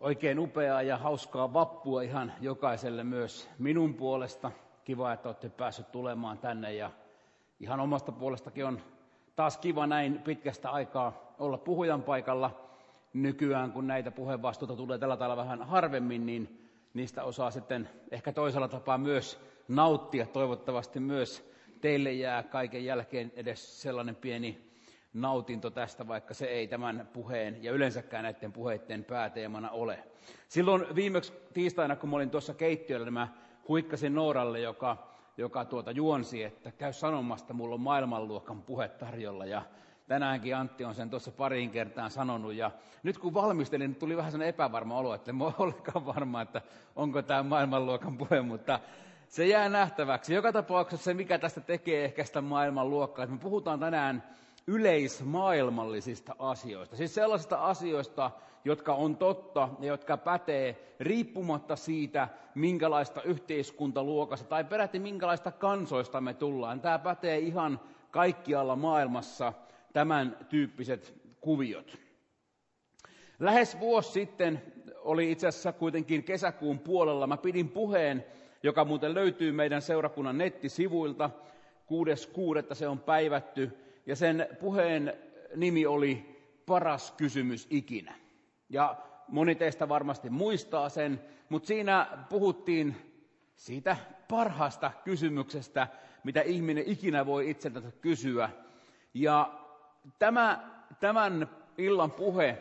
Oikein upeaa ja hauskaa vappua ihan jokaiselle myös minun puolesta. Kiva, että olette päässyt tulemaan tänne ja ihan omasta puolestakin on taas kiva näin pitkästä aikaa olla puhujan paikalla. Nykyään kun näitä puheenvastuuta tulee tällä tavalla vähän harvemmin, niin niistä osaa sitten ehkä toisella tapaa myös nauttia. Toivottavasti myös teille jää kaiken jälkeen edes sellainen pieni nautinto tästä, vaikka se ei tämän puheen ja yleensäkään näiden puheiden pääteemana ole. Silloin viimeksi tiistaina, kun mä olin tuossa keittiöllä, niin mä huikkasin Nooralle, joka, joka tuota juonsi, että käy sanomasta, mulla on maailmanluokan puhe tarjolla. Ja tänäänkin Antti on sen tuossa pariin kertaan sanonut. Ja nyt kun valmistelin, niin tuli vähän sellainen epävarma olo, että en ole varma, että onko tämä maailmanluokan puhe, mutta se jää nähtäväksi. Joka tapauksessa se, mikä tästä tekee ehkä sitä maailmanluokkaa, että me puhutaan tänään yleismaailmallisista asioista. Siis sellaisista asioista, jotka on totta ja jotka pätee riippumatta siitä, minkälaista yhteiskuntaluokasta tai peräti minkälaista kansoista me tullaan. Tämä pätee ihan kaikkialla maailmassa tämän tyyppiset kuviot. Lähes vuosi sitten oli itse asiassa kuitenkin kesäkuun puolella. Mä pidin puheen, joka muuten löytyy meidän seurakunnan nettisivuilta. 6.6. se on päivätty ja sen puheen nimi oli Paras kysymys ikinä. Ja moni teistä varmasti muistaa sen, mutta siinä puhuttiin siitä parhaasta kysymyksestä, mitä ihminen ikinä voi itseltänsä kysyä. Ja tämä, tämän illan puhe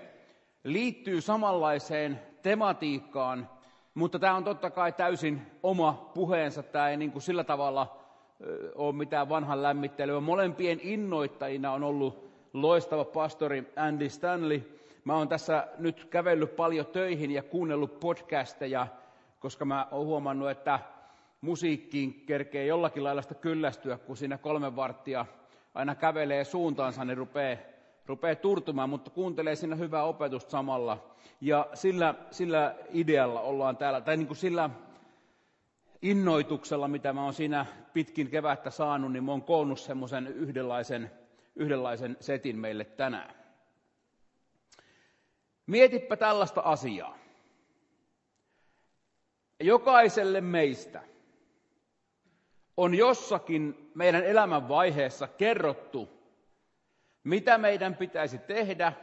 liittyy samanlaiseen tematiikkaan, mutta tämä on totta kai täysin oma puheensa. Tämä ei niin kuin sillä tavalla ole mitään vanhan lämmittelyä. Molempien innoittajina on ollut loistava pastori Andy Stanley. Mä oon tässä nyt kävellyt paljon töihin ja kuunnellut podcasteja, koska mä oon huomannut, että musiikkiin kerkee jollakin lailla sitä kyllästyä, kun siinä kolme varttia aina kävelee suuntaansa, niin rupeaa, rupeaa turtumaan, mutta kuuntelee siinä hyvää opetusta samalla. Ja sillä, sillä idealla ollaan täällä, tai niin kuin sillä innoituksella, mitä mä oon siinä pitkin kevättä saanut, niin mä oon koonnut semmoisen yhdenlaisen, yhdenlaisen setin meille tänään. Mietipä tällaista asiaa. Jokaiselle meistä on jossakin meidän elämän vaiheessa kerrottu, mitä meidän pitäisi tehdä,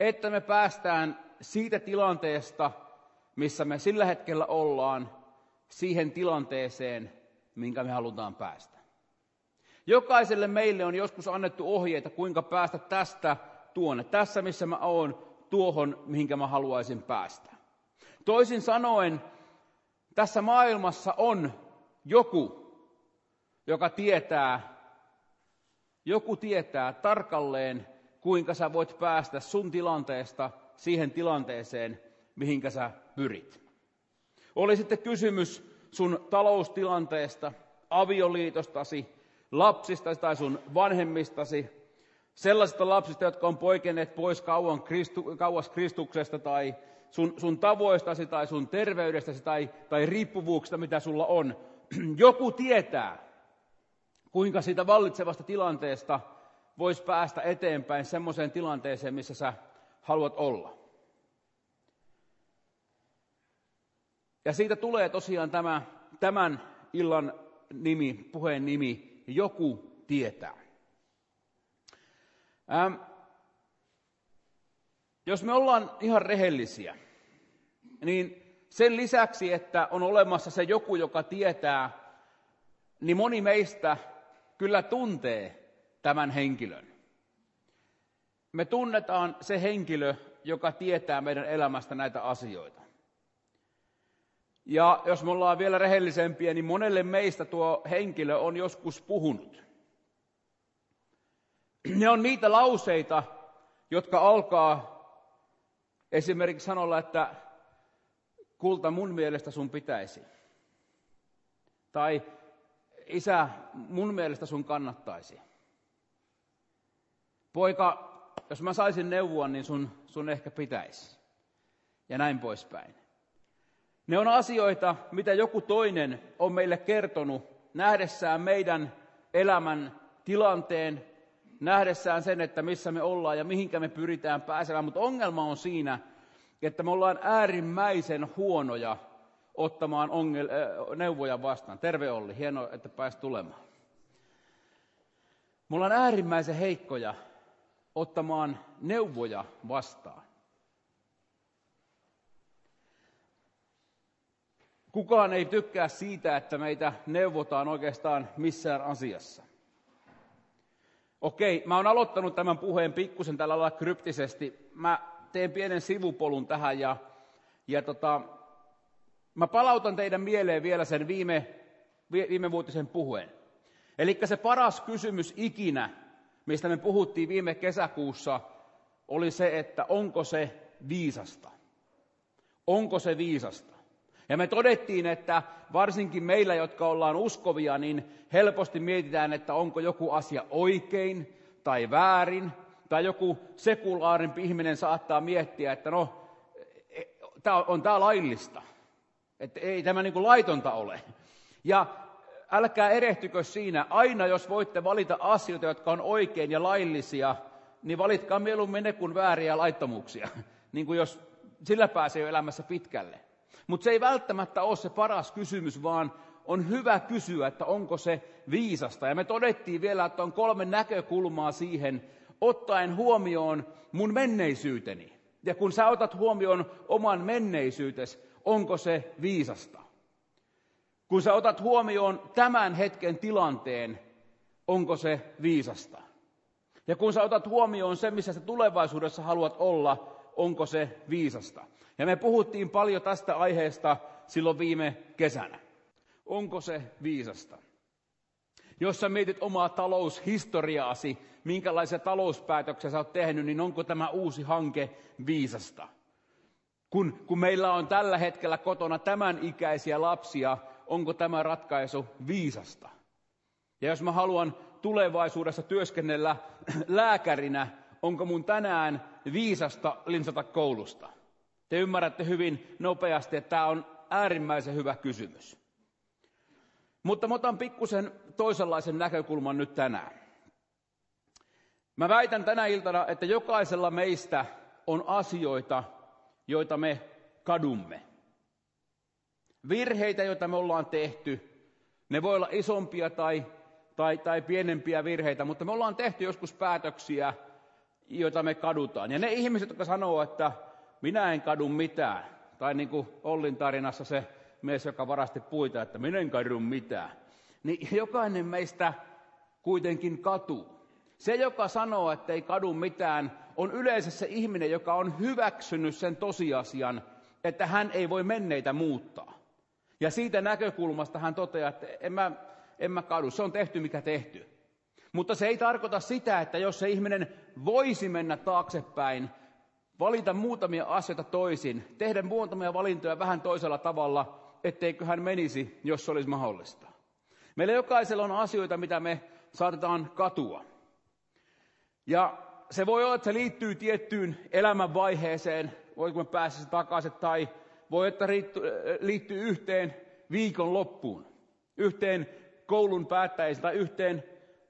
että me päästään siitä tilanteesta, missä me sillä hetkellä ollaan, siihen tilanteeseen, minkä me halutaan päästä. Jokaiselle meille on joskus annettu ohjeita, kuinka päästä tästä tuonne. Tässä, missä mä oon, tuohon, mihinkä mä haluaisin päästä. Toisin sanoen, tässä maailmassa on joku, joka tietää, joku tietää tarkalleen, kuinka sä voit päästä sun tilanteesta siihen tilanteeseen, mihinkä sä pyrit. Oli sitten kysymys sun taloustilanteesta, avioliitostasi, lapsista tai sun vanhemmistasi, sellaisista lapsista, jotka on poikenneet pois kauan Kristu, kauas Kristuksesta tai sun, sun tavoistasi tai sun terveydestäsi tai, tai riippuvuuksista, mitä sulla on. Joku tietää, kuinka siitä vallitsevasta tilanteesta voisi päästä eteenpäin semmoiseen tilanteeseen, missä sä haluat olla. Ja siitä tulee tosiaan tämä, tämän illan nimi, puheen nimi, joku tietää. Ähm, jos me ollaan ihan rehellisiä, niin sen lisäksi, että on olemassa se joku, joka tietää, niin moni meistä kyllä tuntee tämän henkilön. Me tunnetaan se henkilö, joka tietää meidän elämästä näitä asioita. Ja jos me ollaan vielä rehellisempiä, niin monelle meistä tuo henkilö on joskus puhunut. Ne on niitä lauseita, jotka alkaa esimerkiksi sanolla, että kulta mun mielestä sun pitäisi. Tai isä, mun mielestä sun kannattaisi. Poika, jos mä saisin neuvoa, niin sun, sun ehkä pitäisi. Ja näin poispäin. Ne on asioita, mitä joku toinen on meille kertonut nähdessään meidän elämän tilanteen, nähdessään sen, että missä me ollaan ja mihinkä me pyritään pääsemään. Mutta ongelma on siinä, että me ollaan äärimmäisen huonoja ottamaan ongel, neuvoja vastaan. Terve Olli, hienoa, että pääsi tulemaan. Me ollaan äärimmäisen heikkoja ottamaan neuvoja vastaan. Kukaan ei tykkää siitä, että meitä neuvotaan oikeastaan missään asiassa. Okei, mä oon aloittanut tämän puheen pikkusen tällä lailla kryptisesti. Mä teen pienen sivupolun tähän ja, ja tota, mä palautan teidän mieleen vielä sen viime, viime vuotisen puheen. Eli se paras kysymys ikinä, mistä me puhuttiin viime kesäkuussa, oli se, että onko se viisasta. Onko se viisasta? Ja me todettiin, että varsinkin meillä, jotka ollaan uskovia, niin helposti mietitään, että onko joku asia oikein tai väärin, tai joku sekulaarimpi ihminen saattaa miettiä, että no, e, tää on tämä laillista. Että ei tämä niin kuin laitonta ole. Ja älkää erehtykö siinä. Aina jos voitte valita asioita, jotka on oikein ja laillisia, niin valitkaa mieluummin ne kuin vääriä laittomuuksia. Niin kuin jos sillä pääsee jo elämässä pitkälle. Mutta se ei välttämättä ole se paras kysymys, vaan on hyvä kysyä, että onko se viisasta. Ja me todettiin vielä, että on kolme näkökulmaa siihen, ottaen huomioon mun menneisyyteni. Ja kun sä otat huomioon oman menneisyytes, onko se viisasta? Kun sä otat huomioon tämän hetken tilanteen, onko se viisasta? Ja kun sä otat huomioon se, missä sä tulevaisuudessa haluat olla, onko se viisasta? Ja me puhuttiin paljon tästä aiheesta silloin viime kesänä. Onko se viisasta? Jos sä mietit omaa taloushistoriaasi, minkälaisia talouspäätöksiä sä oot tehnyt, niin onko tämä uusi hanke viisasta? Kun, kun meillä on tällä hetkellä kotona tämän ikäisiä lapsia, onko tämä ratkaisu viisasta? Ja jos mä haluan tulevaisuudessa työskennellä lääkärinä, onko mun tänään viisasta linsata koulusta? Te ymmärrätte hyvin nopeasti, että tämä on äärimmäisen hyvä kysymys. Mutta mä otan pikkusen toisenlaisen näkökulman nyt tänään. Mä väitän tänä iltana, että jokaisella meistä on asioita, joita me kadumme. Virheitä, joita me ollaan tehty. Ne voi olla isompia tai, tai, tai pienempiä virheitä, mutta me ollaan tehty joskus päätöksiä, joita me kadutaan. Ja ne ihmiset, jotka sanoo, että minä en kadu mitään, tai niin kuin Ollin tarinassa se mies, joka varasti puita, että minä en kadu mitään, niin jokainen meistä kuitenkin katuu. Se, joka sanoo, että ei kadu mitään, on yleensä se ihminen, joka on hyväksynyt sen tosiasian, että hän ei voi menneitä muuttaa. Ja siitä näkökulmasta hän toteaa, että en mä, en mä kadu, se on tehty mikä tehty. Mutta se ei tarkoita sitä, että jos se ihminen voisi mennä taaksepäin, valita muutamia asioita toisin, tehdä muutamia valintoja vähän toisella tavalla, etteikö hän menisi, jos se olisi mahdollista. Meillä jokaisella on asioita, mitä me saatetaan katua. Ja se voi olla, että se liittyy tiettyyn elämänvaiheeseen, voiko me päästä takaisin, tai voi, että liittyy yhteen viikon loppuun, yhteen koulun päättäjistä tai yhteen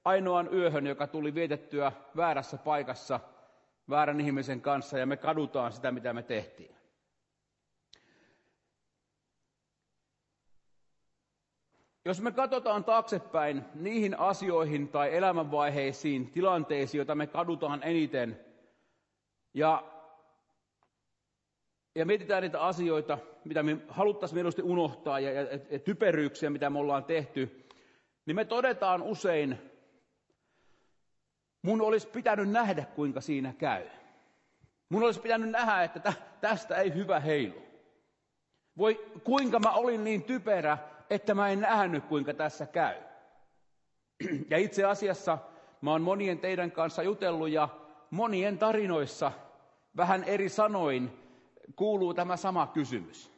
ainoan yöhön, joka tuli vietettyä väärässä paikassa väärän ihmisen kanssa, ja me kadutaan sitä, mitä me tehtiin. Jos me katsotaan taaksepäin niihin asioihin tai elämänvaiheisiin, tilanteisiin, joita me kadutaan eniten, ja, ja mietitään niitä asioita, mitä me haluttaisiin mieluusti unohtaa, ja, ja, ja typeryyksiä, mitä me ollaan tehty, niin me todetaan usein, mun olisi pitänyt nähdä, kuinka siinä käy. Mun olisi pitänyt nähdä, että tästä ei hyvä heilu. Voi, kuinka mä olin niin typerä, että mä en nähnyt, kuinka tässä käy. Ja itse asiassa mä oon monien teidän kanssa jutellut ja monien tarinoissa vähän eri sanoin kuuluu tämä sama kysymys.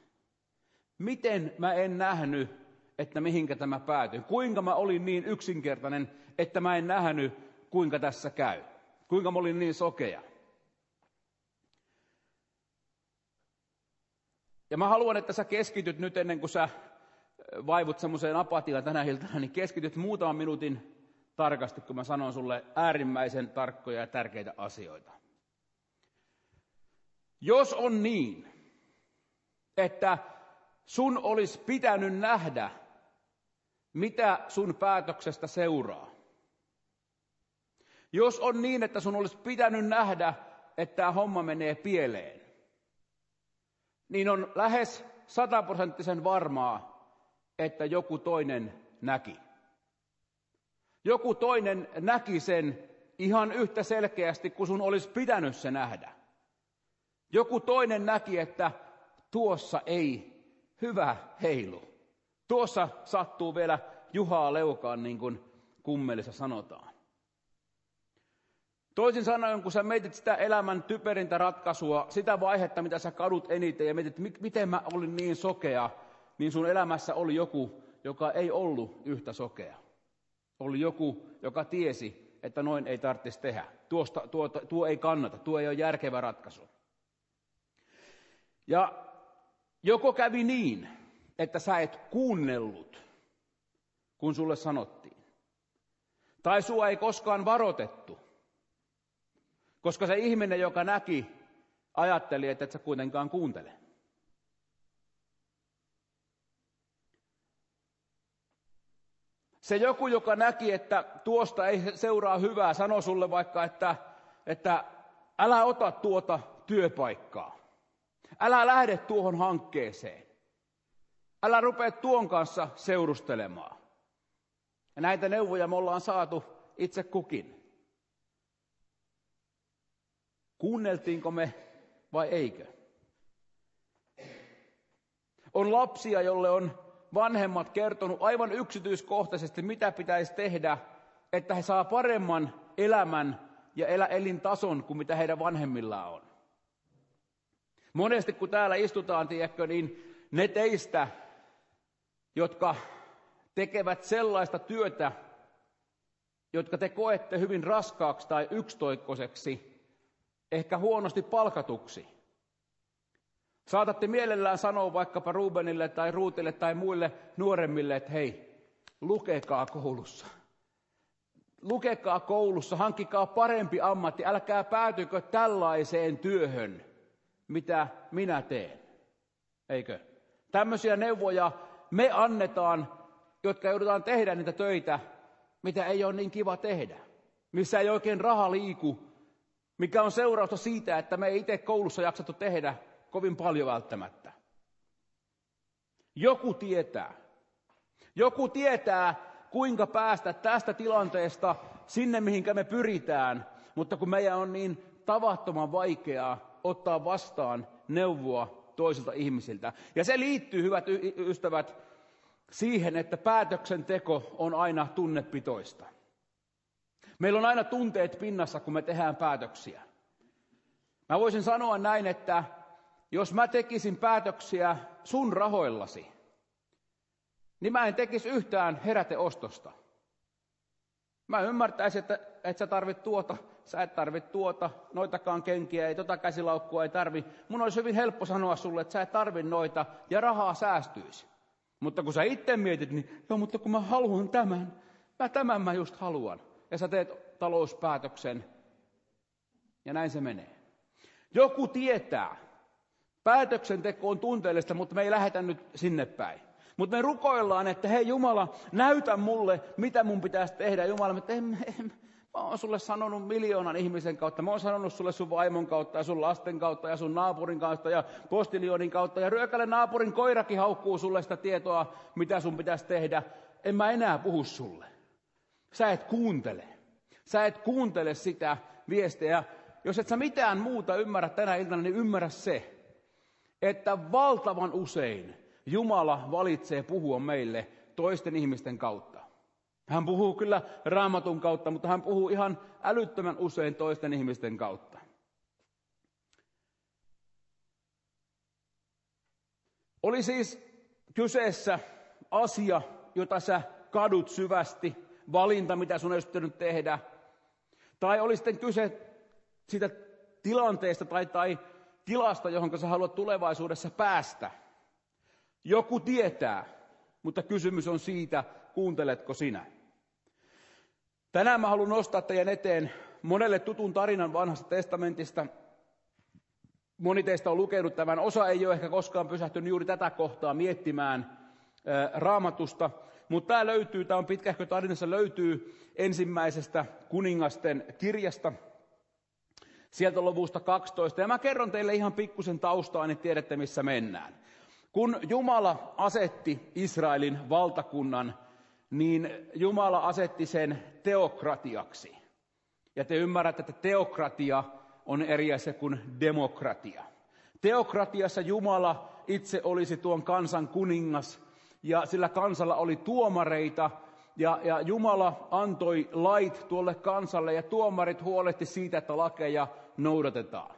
Miten mä en nähnyt, että mihinkä tämä päätyi? Kuinka mä olin niin yksinkertainen, että mä en nähnyt, kuinka tässä käy? Kuinka mä olin niin sokea? Ja mä haluan, että sä keskityt nyt ennen kuin sä vaivut semmoiseen apatiaan tänä iltana, niin keskityt muutaman minuutin tarkasti, kun mä sanon sulle äärimmäisen tarkkoja ja tärkeitä asioita. Jos on niin, että sun olisi pitänyt nähdä, mitä sun päätöksestä seuraa. Jos on niin, että sun olisi pitänyt nähdä, että tämä homma menee pieleen, niin on lähes sataprosenttisen varmaa, että joku toinen näki. Joku toinen näki sen ihan yhtä selkeästi kuin sun olisi pitänyt se nähdä. Joku toinen näki, että tuossa ei hyvä heilu. Tuossa sattuu vielä Juhaa leukaan, niin kuin kummelissa sanotaan. Toisin sanoen, kun sä mietit sitä elämän typerintä ratkaisua, sitä vaihetta, mitä sä kadut eniten ja mietit, miten mä olin niin sokea, niin sun elämässä oli joku, joka ei ollut yhtä sokea. Oli joku, joka tiesi, että noin ei tarvitsisi tehdä. Tuosta, tuo, tuo ei kannata, tuo ei ole järkevä ratkaisu. Ja joko kävi niin, että sä et kuunnellut, kun sulle sanottiin. Tai sua ei koskaan varotettu. Koska se ihminen, joka näki, ajatteli, että et sä kuitenkaan kuuntele. Se joku, joka näki, että tuosta ei seuraa hyvää, sanoi sulle vaikka, että, että älä ota tuota työpaikkaa. Älä lähde tuohon hankkeeseen. Älä rupea tuon kanssa seurustelemaan. Ja näitä neuvoja me ollaan saatu itse kukin. Kuunneltiinko me vai eikö? On lapsia, jolle on vanhemmat kertonut aivan yksityiskohtaisesti, mitä pitäisi tehdä, että he saa paremman elämän ja elä, elintason kuin mitä heidän vanhemmillaan on. Monesti kun täällä istutaan, tiedätkö, niin ne teistä, jotka tekevät sellaista työtä, jotka te koette hyvin raskaaksi tai yksitoikkoiseksi, ehkä huonosti palkatuksi. Saatatte mielellään sanoa vaikkapa Rubenille tai Ruutille tai muille nuoremmille, että hei, lukekaa koulussa. Lukekaa koulussa, hankkikaa parempi ammatti, älkää päätykö tällaiseen työhön, mitä minä teen. Eikö? Tämmöisiä neuvoja me annetaan, jotka joudutaan tehdä niitä töitä, mitä ei ole niin kiva tehdä. Missä ei oikein raha liiku, mikä on seurausta siitä, että me ei itse koulussa jaksattu tehdä kovin paljon välttämättä. Joku tietää. Joku tietää, kuinka päästä tästä tilanteesta sinne, mihinkä me pyritään, mutta kun meidän on niin tavattoman vaikeaa ottaa vastaan neuvoa toisilta ihmisiltä. Ja se liittyy, hyvät ystävät, siihen, että päätöksenteko on aina tunnepitoista. Meillä on aina tunteet pinnassa, kun me tehdään päätöksiä. Mä voisin sanoa näin, että jos mä tekisin päätöksiä sun rahoillasi, niin mä en tekisi yhtään heräteostosta. Mä ymmärtäisin, että, että sä tarvit tuota, sä et tarvit tuota, noitakaan kenkiä, ei tota käsilaukkua ei tarvi. Mun olisi hyvin helppo sanoa sulle, että sä et tarvi noita ja rahaa säästyisi. Mutta kun sä itse mietit, niin joo, mutta kun mä haluan tämän, mä tämän mä just haluan. Ja sä teet talouspäätöksen ja näin se menee. Joku tietää, Päätöksenteko on tunteellista, mutta me ei lähetä nyt sinne päin. Mutta me rukoillaan, että hei Jumala, näytä mulle, mitä mun pitäisi tehdä. Jumala, että en, en, mä oon sulle sanonut miljoonan ihmisen kautta. Mä oon sanonut sulle sun vaimon kautta ja sun lasten kautta ja sun naapurin kautta ja postilionin kautta. Ja ryökälle naapurin koirakin haukkuu sulle sitä tietoa, mitä sun pitäisi tehdä. En mä enää puhu sulle. Sä et kuuntele. Sä et kuuntele sitä viestiä. Jos et sä mitään muuta ymmärrä tänä iltana, niin ymmärrä se, että valtavan usein Jumala valitsee puhua meille toisten ihmisten kautta. Hän puhuu kyllä raamatun kautta, mutta hän puhuu ihan älyttömän usein toisten ihmisten kautta. Oli siis kyseessä asia, jota sä kadut syvästi, valinta, mitä sun olisi pitänyt tehdä, tai oli sitten kyse siitä tilanteesta tai, tai tilasta, johon sä haluat tulevaisuudessa päästä. Joku tietää, mutta kysymys on siitä, kuunteletko sinä. Tänään mä haluan nostaa teidän eteen monelle tutun tarinan vanhasta testamentista. Moni teistä on lukenut tämän, osa ei ole ehkä koskaan pysähtynyt juuri tätä kohtaa miettimään raamatusta, mutta tämä löytyy, tämä on pitkähkö tarinassa, löytyy ensimmäisestä kuningasten kirjasta, sieltä luvusta 12. Ja mä kerron teille ihan pikkusen taustaa, niin tiedätte missä mennään. Kun Jumala asetti Israelin valtakunnan, niin Jumala asetti sen teokratiaksi. Ja te ymmärrätte, että teokratia on eri asia kuin demokratia. Teokratiassa Jumala itse olisi tuon kansan kuningas, ja sillä kansalla oli tuomareita, ja, ja Jumala antoi lait tuolle kansalle, ja tuomarit huolehti siitä, että lakeja noudatetaan.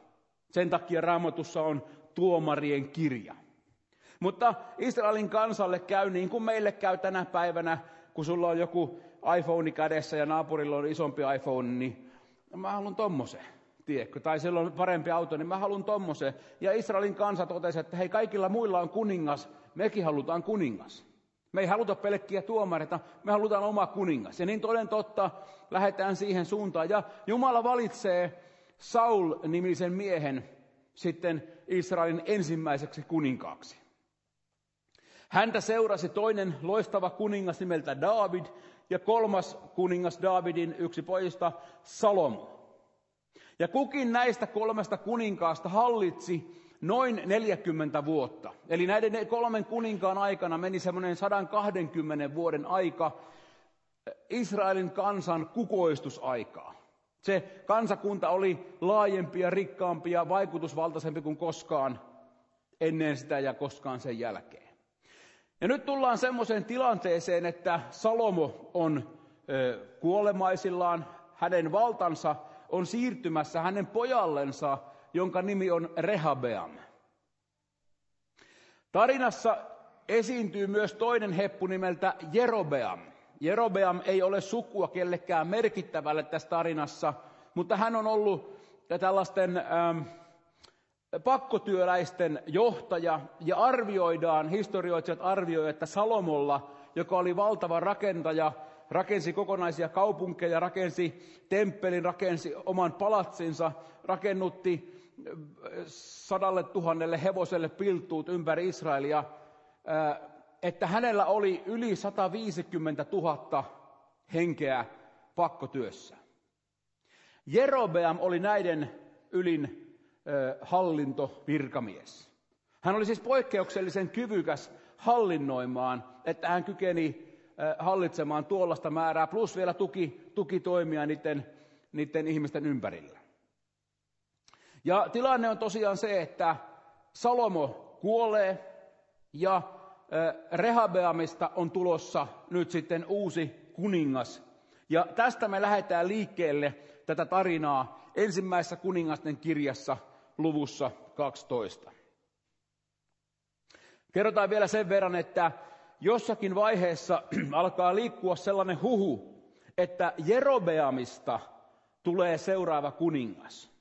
Sen takia raamatussa on tuomarien kirja. Mutta Israelin kansalle käy niin kuin meille käy tänä päivänä, kun sulla on joku iPhone kädessä ja naapurilla on isompi iPhone, niin mä haluan tommosen, tiedätkö? Tai sillä on parempi auto, niin mä haluan tommosen. Ja Israelin kansa totesi, että hei, kaikilla muilla on kuningas, mekin halutaan kuningas. Me ei haluta pelkkiä tuomareita, me halutaan oma kuningas. Ja niin toden totta lähdetään siihen suuntaan. Ja Jumala valitsee Saul-nimisen miehen sitten Israelin ensimmäiseksi kuninkaaksi. Häntä seurasi toinen loistava kuningas nimeltä David ja kolmas kuningas Davidin yksi pojista Salomo. Ja kukin näistä kolmesta kuninkaasta hallitsi noin 40 vuotta. Eli näiden kolmen kuninkaan aikana meni semmoinen 120 vuoden aika Israelin kansan kukoistusaikaa. Se kansakunta oli laajempi ja rikkaampi ja vaikutusvaltaisempi kuin koskaan ennen sitä ja koskaan sen jälkeen. Ja nyt tullaan semmoiseen tilanteeseen, että Salomo on kuolemaisillaan, hänen valtansa on siirtymässä hänen pojallensa, jonka nimi on Rehabeam. Tarinassa esiintyy myös toinen heppu nimeltä Jerobeam. Jerobeam ei ole sukua kellekään merkittävälle tässä tarinassa, mutta hän on ollut tällaisten ähm, pakkotyöläisten johtaja ja arvioidaan, historioitsijat arvioivat, että Salomolla, joka oli valtava rakentaja, rakensi kokonaisia kaupunkeja, rakensi temppelin, rakensi oman palatsinsa, rakennutti sadalle tuhannelle hevoselle piltuut ympäri Israelia, äh, että hänellä oli yli 150 000 henkeä pakkotyössä. Jerobeam oli näiden ylin hallintovirkamies. Hän oli siis poikkeuksellisen kyvykäs hallinnoimaan, että hän kykeni hallitsemaan tuollaista määrää, plus vielä tuki, tuki toimia niiden, niiden ihmisten ympärillä. Ja tilanne on tosiaan se, että Salomo kuolee ja Rehabeamista on tulossa nyt sitten uusi kuningas. Ja tästä me lähdetään liikkeelle tätä tarinaa ensimmäisessä kuningasten kirjassa luvussa 12. Kerrotaan vielä sen verran, että jossakin vaiheessa alkaa liikkua sellainen huhu, että Jerobeamista tulee seuraava kuningas.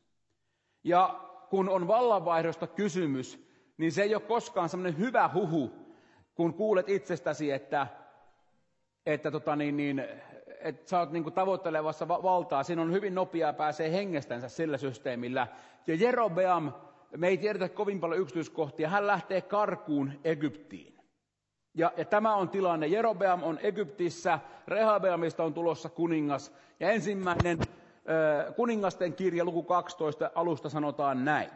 Ja kun on vallanvaihdosta kysymys, niin se ei ole koskaan sellainen hyvä huhu, kun kuulet itsestäsi, että, että, tota niin, niin, että sä oot niin tavoittelevassa valtaa. Siinä on hyvin nopeaa pääsee hengestänsä sillä systeemillä. Ja Jerobeam, me ei tiedetä kovin paljon yksityiskohtia, hän lähtee karkuun Egyptiin. Ja, ja tämä on tilanne. Jerobeam on Egyptissä, Rehabeamista on tulossa kuningas. Ja ensimmäinen kuningasten kirja, luku 12, alusta sanotaan näin.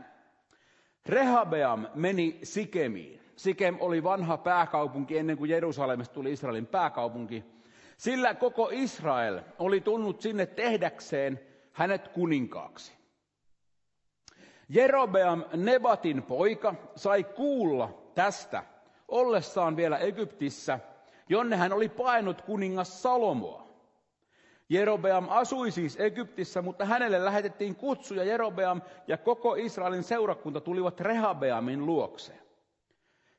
Rehabeam meni Sikemiin. Sikem oli vanha pääkaupunki ennen kuin Jerusalemista tuli Israelin pääkaupunki. Sillä koko Israel oli tunnut sinne tehdäkseen hänet kuninkaaksi. Jerobeam Nebatin poika sai kuulla tästä ollessaan vielä Egyptissä, jonne hän oli painut kuningas Salomoa. Jerobeam asui siis Egyptissä, mutta hänelle lähetettiin kutsu ja Jerobeam ja koko Israelin seurakunta tulivat Rehabeamin luokse.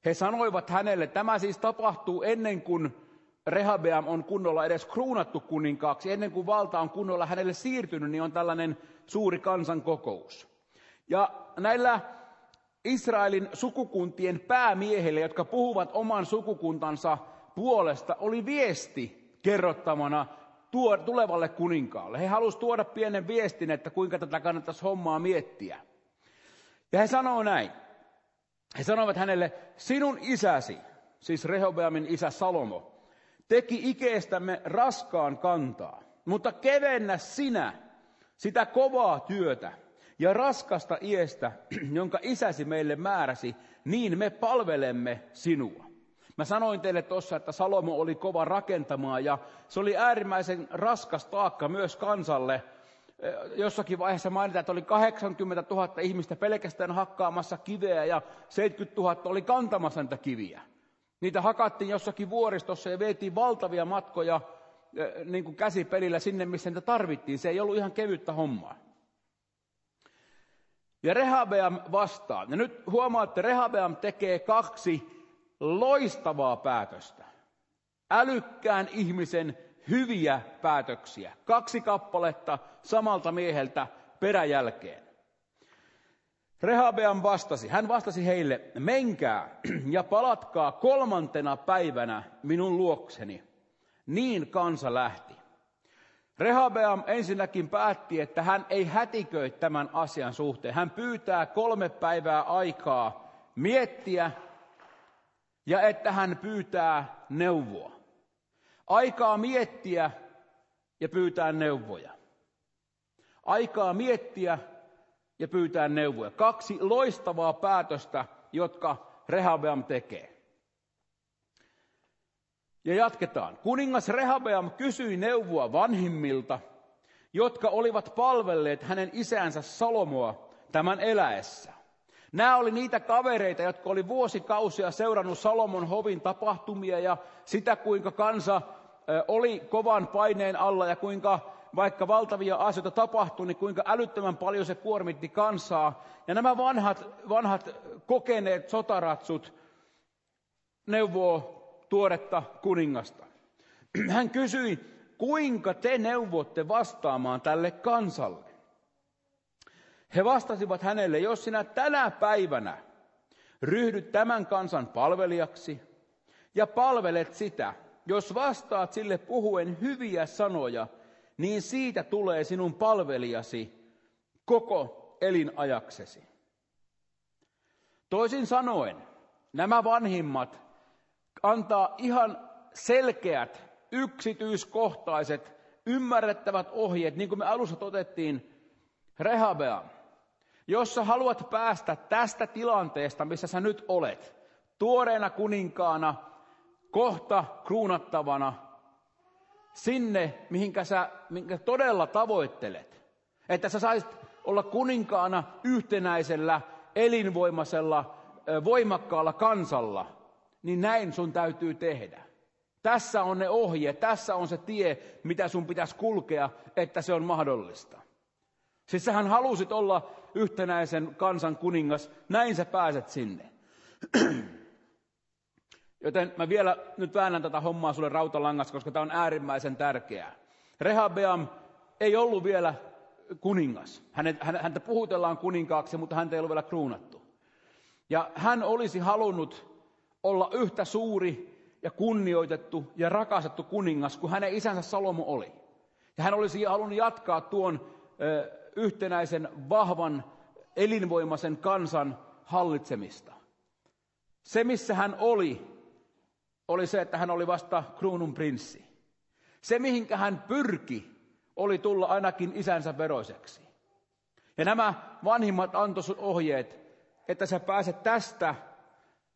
He sanoivat hänelle, tämä siis tapahtuu ennen kuin Rehabeam on kunnolla edes kruunattu kuninkaaksi, ennen kuin valta on kunnolla hänelle siirtynyt, niin on tällainen suuri kansankokous. Ja näillä Israelin sukukuntien päämiehille, jotka puhuvat oman sukukuntansa puolesta, oli viesti kerrottavana tuo, tulevalle kuninkaalle. He halusivat tuoda pienen viestin, että kuinka tätä kannattaisi hommaa miettiä. Ja he sanoo näin. He sanoivat hänelle, sinun isäsi, siis Rehobeamin isä Salomo, teki ikeestämme raskaan kantaa, mutta kevennä sinä sitä kovaa työtä ja raskasta iestä, jonka isäsi meille määräsi, niin me palvelemme sinua. Mä sanoin teille tuossa, että Salomo oli kova rakentamaan ja se oli äärimmäisen raskas taakka myös kansalle. Jossakin vaiheessa mainitaan, että oli 80 000 ihmistä pelkästään hakkaamassa kiveä ja 70 000 oli kantamassa niitä kiviä. Niitä hakattiin jossakin vuoristossa ja vietiin valtavia matkoja niin kuin käsipelillä sinne, missä niitä tarvittiin. Se ei ollut ihan kevyttä hommaa. Ja Rehabeam vastaa. Ja nyt huomaatte, Rehabeam tekee kaksi loistavaa päätöstä. Älykkään ihmisen hyviä päätöksiä. Kaksi kappaletta samalta mieheltä peräjälkeen. Rehabeam vastasi, hän vastasi heille, menkää ja palatkaa kolmantena päivänä minun luokseni. Niin kansa lähti. Rehabeam ensinnäkin päätti, että hän ei hätiköi tämän asian suhteen. Hän pyytää kolme päivää aikaa miettiä ja että hän pyytää neuvoa. Aikaa miettiä ja pyytää neuvoja. Aikaa miettiä ja pyytää neuvoja. Kaksi loistavaa päätöstä, jotka Rehabeam tekee. Ja jatketaan. Kuningas Rehabeam kysyi neuvoa vanhimmilta, jotka olivat palvelleet hänen isänsä Salomoa tämän eläessä. Nämä oli niitä kavereita, jotka oli vuosikausia seurannut Salomon hovin tapahtumia ja sitä, kuinka kansa oli kovan paineen alla ja kuinka vaikka valtavia asioita tapahtui, niin kuinka älyttömän paljon se kuormitti kansaa. Ja nämä vanhat, vanhat kokeneet sotaratsut neuvoo tuoretta kuningasta. Hän kysyi, kuinka te neuvotte vastaamaan tälle kansalle? He vastasivat hänelle, jos sinä tänä päivänä ryhdyt tämän kansan palvelijaksi ja palvelet sitä, jos vastaat sille puhuen hyviä sanoja, niin siitä tulee sinun palvelijasi koko elinajaksesi. Toisin sanoen, nämä vanhimmat antaa ihan selkeät, yksityiskohtaiset, ymmärrettävät ohjeet, niin kuin me alussa totettiin, Rehabea, jos sä haluat päästä tästä tilanteesta, missä sä nyt olet, tuoreena kuninkaana, kohta kruunattavana, sinne, mihinkä sä minkä todella tavoittelet. Että sä saisit olla kuninkaana yhtenäisellä, elinvoimaisella, voimakkaalla kansalla, niin näin sun täytyy tehdä. Tässä on ne ohjeet, tässä on se tie, mitä sun pitäisi kulkea, että se on mahdollista. Siis sähän halusit olla yhtenäisen kansan kuningas, näin sä pääset sinne. Joten mä vielä nyt väännän tätä hommaa sulle rautalangassa, koska tämä on äärimmäisen tärkeää. Rehabeam ei ollut vielä kuningas. Häntä puhutellaan kuninkaaksi, mutta häntä ei ollut vielä kruunattu. Ja hän olisi halunnut olla yhtä suuri ja kunnioitettu ja rakastettu kuningas kuin hänen isänsä Salomo oli. Ja hän olisi halunnut jatkaa tuon yhtenäisen, vahvan, elinvoimaisen kansan hallitsemista. Se, missä hän oli, oli se, että hän oli vasta kruunun prinssi. Se, mihinkä hän pyrki, oli tulla ainakin isänsä veroiseksi. Ja nämä vanhimmat antoi ohjeet, että sä pääset tästä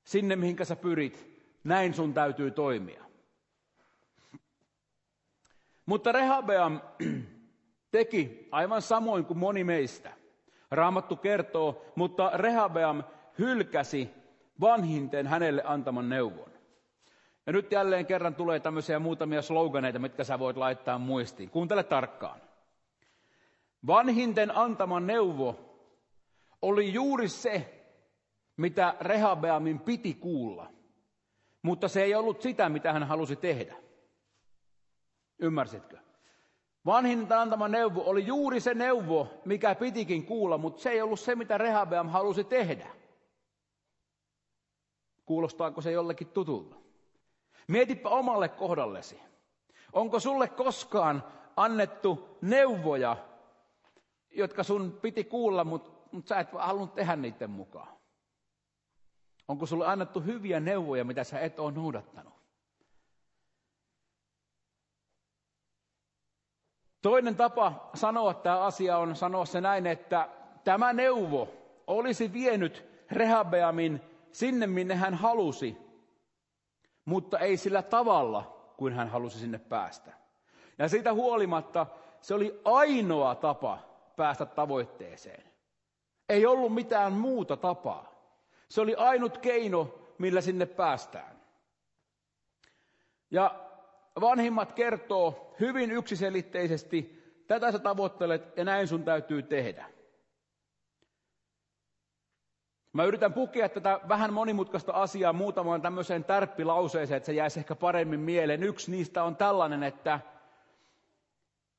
sinne, mihinkä sä pyrit. Näin sun täytyy toimia. Mutta Rehabeam teki aivan samoin kuin moni meistä. Raamattu kertoo, mutta Rehabeam hylkäsi vanhinten hänelle antaman neuvon. Ja nyt jälleen kerran tulee tämmöisiä muutamia sloganeita, mitkä sä voit laittaa muistiin. Kuuntele tarkkaan. Vanhinten antama neuvo oli juuri se, mitä Rehabeamin piti kuulla. Mutta se ei ollut sitä, mitä hän halusi tehdä. Ymmärsitkö? Vanhin antama neuvo oli juuri se neuvo, mikä pitikin kuulla, mutta se ei ollut se, mitä Rehabeam halusi tehdä. Kuulostaako se jollekin tutulta? Mietipä omalle kohdallesi. Onko sulle koskaan annettu neuvoja, jotka sun piti kuulla, mutta mutta sä et halunnut tehdä niiden mukaan. Onko sulle annettu hyviä neuvoja, mitä sä et ole noudattanut? Toinen tapa sanoa tämä asia on sanoa se näin, että tämä neuvo olisi vienyt Rehabeamin sinne, minne hän halusi, mutta ei sillä tavalla, kuin hän halusi sinne päästä. Ja siitä huolimatta se oli ainoa tapa päästä tavoitteeseen. Ei ollut mitään muuta tapaa. Se oli ainut keino, millä sinne päästään. Ja vanhimmat kertoo hyvin yksiselitteisesti, tätä sä tavoittelet ja näin sun täytyy tehdä. Mä yritän pukea tätä vähän monimutkaista asiaa muutamaan tämmöiseen tärppilauseeseen, että se jäisi ehkä paremmin mieleen. Yksi niistä on tällainen, että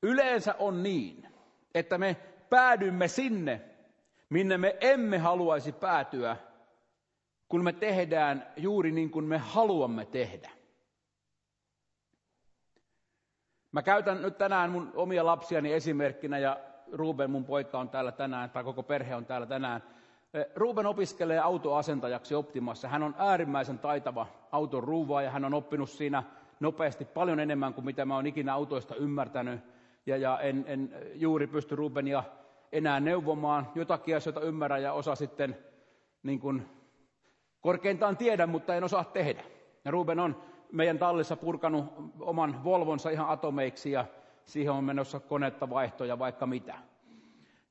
yleensä on niin, että me päädymme sinne, minne me emme haluaisi päätyä, kun me tehdään juuri niin kuin me haluamme tehdä. Mä käytän nyt tänään mun omia lapsiani esimerkkinä ja Ruben, mun poika on täällä tänään, tai koko perhe on täällä tänään. Eh, Ruben opiskelee autoasentajaksi Optimassa. Hän on äärimmäisen taitava auton ruuvaa ja hän on oppinut siinä nopeasti paljon enemmän kuin mitä mä oon ikinä autoista ymmärtänyt. Ja, ja en, en juuri pysty Rubenia enää neuvomaan. Jotakin asioita ymmärrän ja osa sitten niin kuin, korkeintaan tiedän, mutta en osaa tehdä. Ja Ruben on meidän tallissa purkanut oman Volvonsa ihan atomeiksi ja siihen on menossa konetta vaihtoja vaikka mitä.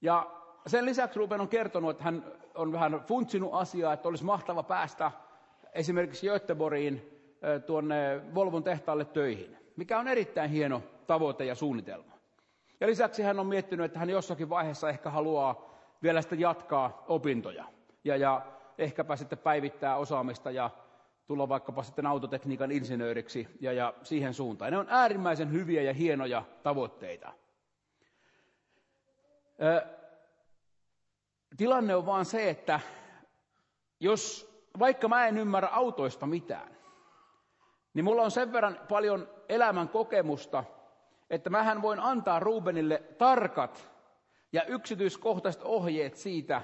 Ja sen lisäksi Ruben on kertonut, että hän on vähän funtsinut asiaa, että olisi mahtava päästä esimerkiksi Göteborgiin tuonne Volvon tehtaalle töihin, mikä on erittäin hieno tavoite ja suunnitelma. Ja lisäksi hän on miettinyt, että hän jossakin vaiheessa ehkä haluaa vielä sitten jatkaa opintoja ja, ja ehkäpä sitten päivittää osaamista ja tulla vaikkapa sitten autotekniikan insinööriksi ja, ja siihen suuntaan. Ne on äärimmäisen hyviä ja hienoja tavoitteita. Ö, tilanne on vaan se, että jos vaikka mä en ymmärrä autoista mitään, niin mulla on sen verran paljon elämän kokemusta, että mähän voin antaa Rubenille tarkat ja yksityiskohtaiset ohjeet siitä,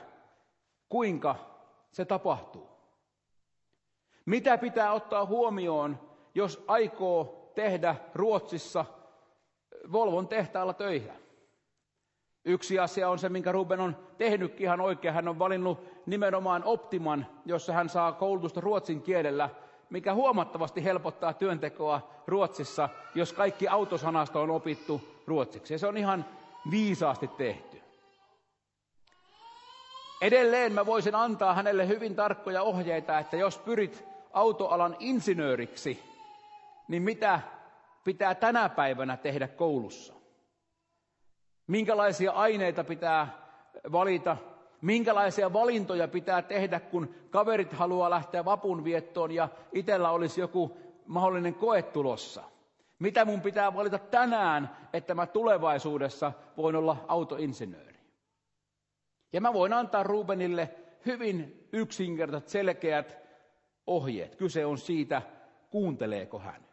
kuinka se tapahtuu. Mitä pitää ottaa huomioon, jos aikoo tehdä Ruotsissa Volvon tehtaalla töitä? Yksi asia on se, minkä Ruben on tehnytkin ihan oikein. Hän on valinnut nimenomaan Optiman, jossa hän saa koulutusta ruotsin kielellä, mikä huomattavasti helpottaa työntekoa Ruotsissa, jos kaikki autosanasta on opittu ruotsiksi. Ja se on ihan viisaasti tehty. Edelleen mä voisin antaa hänelle hyvin tarkkoja ohjeita, että jos pyrit autoalan insinööriksi, niin mitä pitää tänä päivänä tehdä koulussa? Minkälaisia aineita pitää valita? Minkälaisia valintoja pitää tehdä, kun kaverit haluaa lähteä vapun viettoon ja itsellä olisi joku mahdollinen koe tulossa? Mitä mun pitää valita tänään, että mä tulevaisuudessa voin olla autoinsinööri? Ja mä voin antaa Rubenille hyvin yksinkertaiset, selkeät ohjeet. Kyse on siitä, kuunteleeko hän.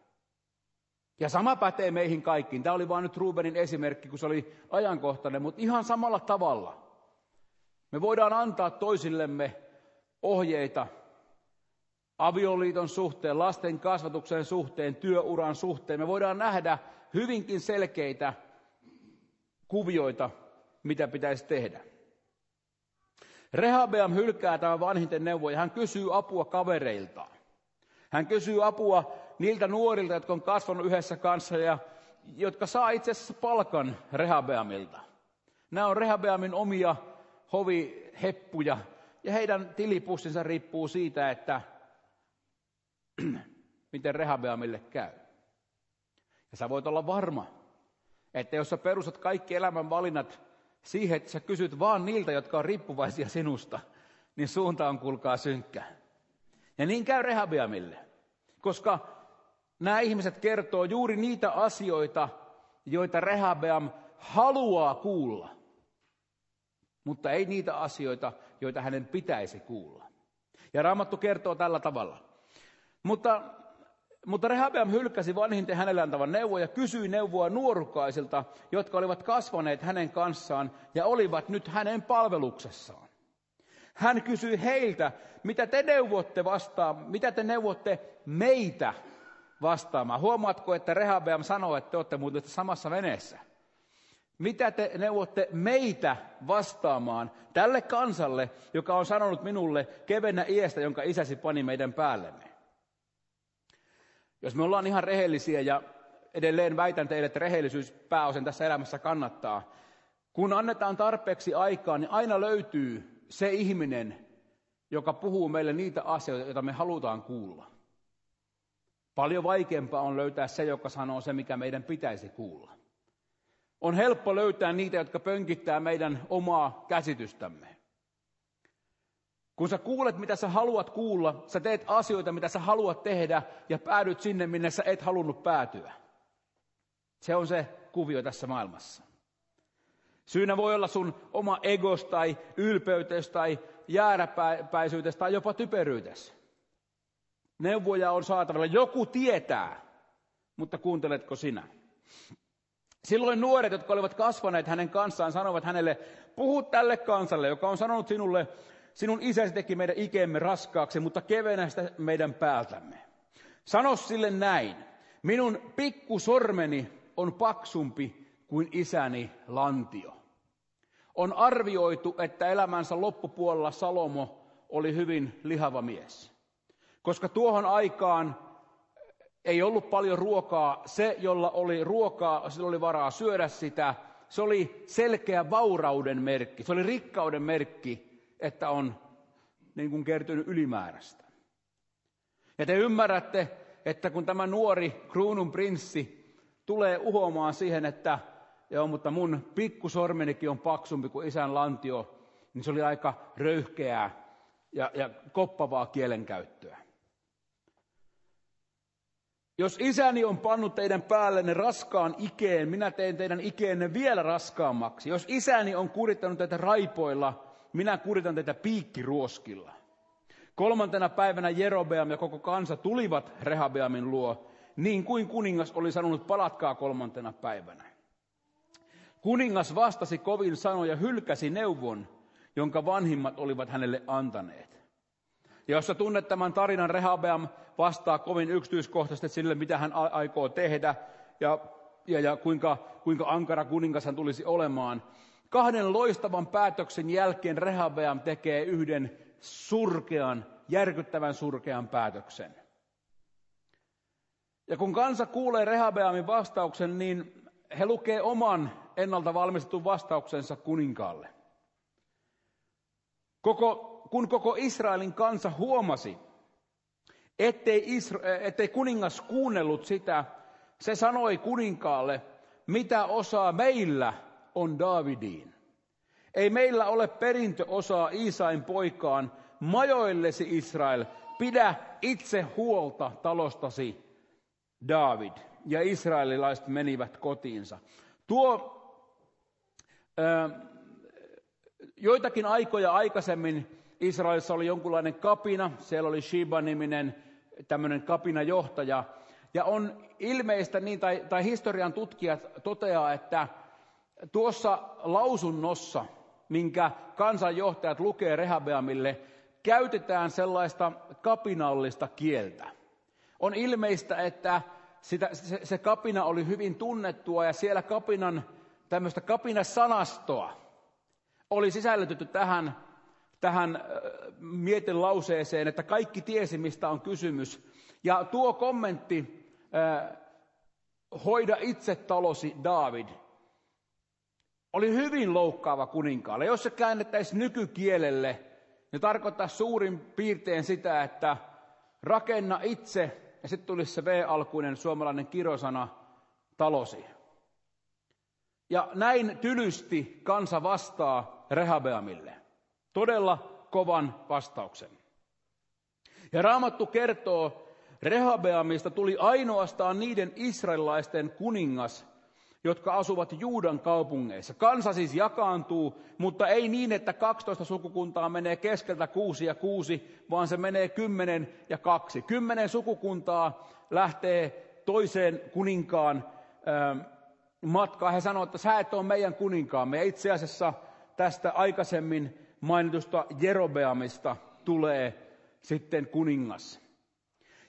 Ja sama pätee meihin kaikkiin. Tämä oli vain nyt Rubenin esimerkki, kun se oli ajankohtainen, mutta ihan samalla tavalla. Me voidaan antaa toisillemme ohjeita avioliiton suhteen, lasten kasvatuksen suhteen, työuran suhteen. Me voidaan nähdä hyvinkin selkeitä kuvioita, mitä pitäisi tehdä. Rehabeam hylkää tämän vanhinten neuvoja. Hän kysyy apua kavereiltaan. Hän kysyy apua niiltä nuorilta, jotka on kasvanut yhdessä kanssa ja jotka saa itse asiassa palkan Rehabeamilta. Nämä on Rehabeamin omia hoviheppuja ja heidän tilipussinsa riippuu siitä, että miten Rehabeamille käy. Ja sä voit olla varma, että jos sä perustat kaikki elämän valinnat siihen, että sä kysyt vaan niiltä, jotka on riippuvaisia sinusta, niin suunta on kuulkaa synkkä. Ja niin käy Rehabiamille, koska nämä ihmiset kertoo juuri niitä asioita, joita Rehabeam haluaa kuulla, mutta ei niitä asioita, joita hänen pitäisi kuulla. Ja Raamattu kertoo tällä tavalla. Mutta mutta Rehabeam hylkäsi vanhinten hänelle antavan neuvon ja kysyi neuvoa nuorukaisilta, jotka olivat kasvaneet hänen kanssaan ja olivat nyt hänen palveluksessaan. Hän kysyi heiltä, mitä te neuvotte vastaan, mitä te neuvotte meitä vastaamaan. Huomaatko, että Rehabeam sanoo, että te olette muuten samassa veneessä. Mitä te neuvotte meitä vastaamaan tälle kansalle, joka on sanonut minulle kevennä iästä, jonka isäsi pani meidän päällemme? Jos me ollaan ihan rehellisiä ja edelleen väitän teille, että rehellisyys pääosin tässä elämässä kannattaa. Kun annetaan tarpeeksi aikaa, niin aina löytyy se ihminen, joka puhuu meille niitä asioita, joita me halutaan kuulla. Paljon vaikeampaa on löytää se, joka sanoo se, mikä meidän pitäisi kuulla. On helppo löytää niitä, jotka pönkittää meidän omaa käsitystämme. Kun sä kuulet, mitä sä haluat kuulla, sä teet asioita, mitä sä haluat tehdä, ja päädyt sinne, minne sä et halunnut päätyä. Se on se kuvio tässä maailmassa. Syynä voi olla sun oma egos tai ylpeytes tai jääräpäisyytes tai jopa typeryytes. Neuvoja on saatavilla. Joku tietää, mutta kuunteletko sinä? Silloin nuoret, jotka olivat kasvaneet hänen kanssaan, sanovat hänelle, puhu tälle kansalle, joka on sanonut sinulle, sinun isäsi teki meidän ikemme raskaaksi, mutta kevennä sitä meidän päältämme. Sano sille näin, minun pikkusormeni on paksumpi kuin isäni lantio. On arvioitu, että elämänsä loppupuolella Salomo oli hyvin lihava mies. Koska tuohon aikaan ei ollut paljon ruokaa, se, jolla oli ruokaa, sillä oli varaa syödä sitä, se oli selkeä vaurauden merkki, se oli rikkauden merkki, että on niin kuin kertynyt ylimääräistä. Ja te ymmärrätte, että kun tämä nuori kruunun prinssi tulee uhoamaan siihen, että joo, mutta mun pikkusormenikin on paksumpi kuin isän lantio, niin se oli aika röyhkeää ja, ja koppavaa kielenkäyttöä. Jos isäni on pannut teidän päällenne raskaan ikeen, minä teen teidän ikeenne vielä raskaammaksi. Jos isäni on kurittanut teitä raipoilla, minä kuritan teitä piikkiruoskilla. Kolmantena päivänä Jerobeam ja koko kansa tulivat Rehabeamin luo, niin kuin kuningas oli sanonut, palatkaa kolmantena päivänä. Kuningas vastasi kovin sanoja, hylkäsi neuvon, jonka vanhimmat olivat hänelle antaneet. Ja jos sä tunnet tämän tarinan, Rehabeam vastaa kovin yksityiskohtaisesti sille, mitä hän aikoo tehdä ja, ja, ja kuinka, kuinka ankara kuningas hän tulisi olemaan. Kahden loistavan päätöksen jälkeen Rehabeam tekee yhden surkean, järkyttävän surkean päätöksen. Ja kun kansa kuulee Rehabeamin vastauksen, niin he lukee oman ennalta valmistetun vastauksensa kuninkaalle. Koko, kun koko Israelin kansa huomasi, ettei, Isra- ettei kuningas kuunnellut sitä, se sanoi kuninkaalle, mitä osaa meillä on Davidiin. Ei meillä ole perintöosaa Iisain poikaan, majoillesi Israel, pidä itse huolta talostasi David ja israelilaiset menivät kotiinsa. Tuo ö, joitakin aikoja aikaisemmin Israelissa oli jonkunlainen kapina, siellä oli Shiba-niminen tämmöinen kapinajohtaja, ja on ilmeistä niin, tai, tai historian tutkijat toteaa, että tuossa lausunnossa, minkä kansanjohtajat lukee Rehabeamille, käytetään sellaista kapinallista kieltä. On ilmeistä, että sitä, se, se kapina oli hyvin tunnettua ja siellä kapinan, tämmöistä kapinasanastoa oli sisällytetty tähän, tähän mietelauseeseen, että kaikki tiesi, mistä on kysymys. Ja tuo kommentti, hoida itse talosi David, oli hyvin loukkaava kuninkaalle. Jos se käännettäisiin nykykielelle, niin tarkoittaa suurin piirtein sitä, että rakenna itse ja sitten tulisi se V-alkuinen suomalainen kirosana talosi. Ja näin tylysti kansa vastaa Rehabeamille. Todella kovan vastauksen. Ja Raamattu kertoo, Rehabeamista tuli ainoastaan niiden israelaisten kuningas, jotka asuvat Juudan kaupungeissa. Kansa siis jakaantuu, mutta ei niin, että 12 sukukuntaa menee keskeltä kuusi ja kuusi, vaan se menee kymmenen ja kaksi. Kymmenen sukukuntaa lähtee toiseen kuninkaan ähm, matkaan. He sanoo, että sä et ole meidän kuninkaamme. Ja itse asiassa tästä aikaisemmin mainitusta Jerobeamista tulee sitten kuningas.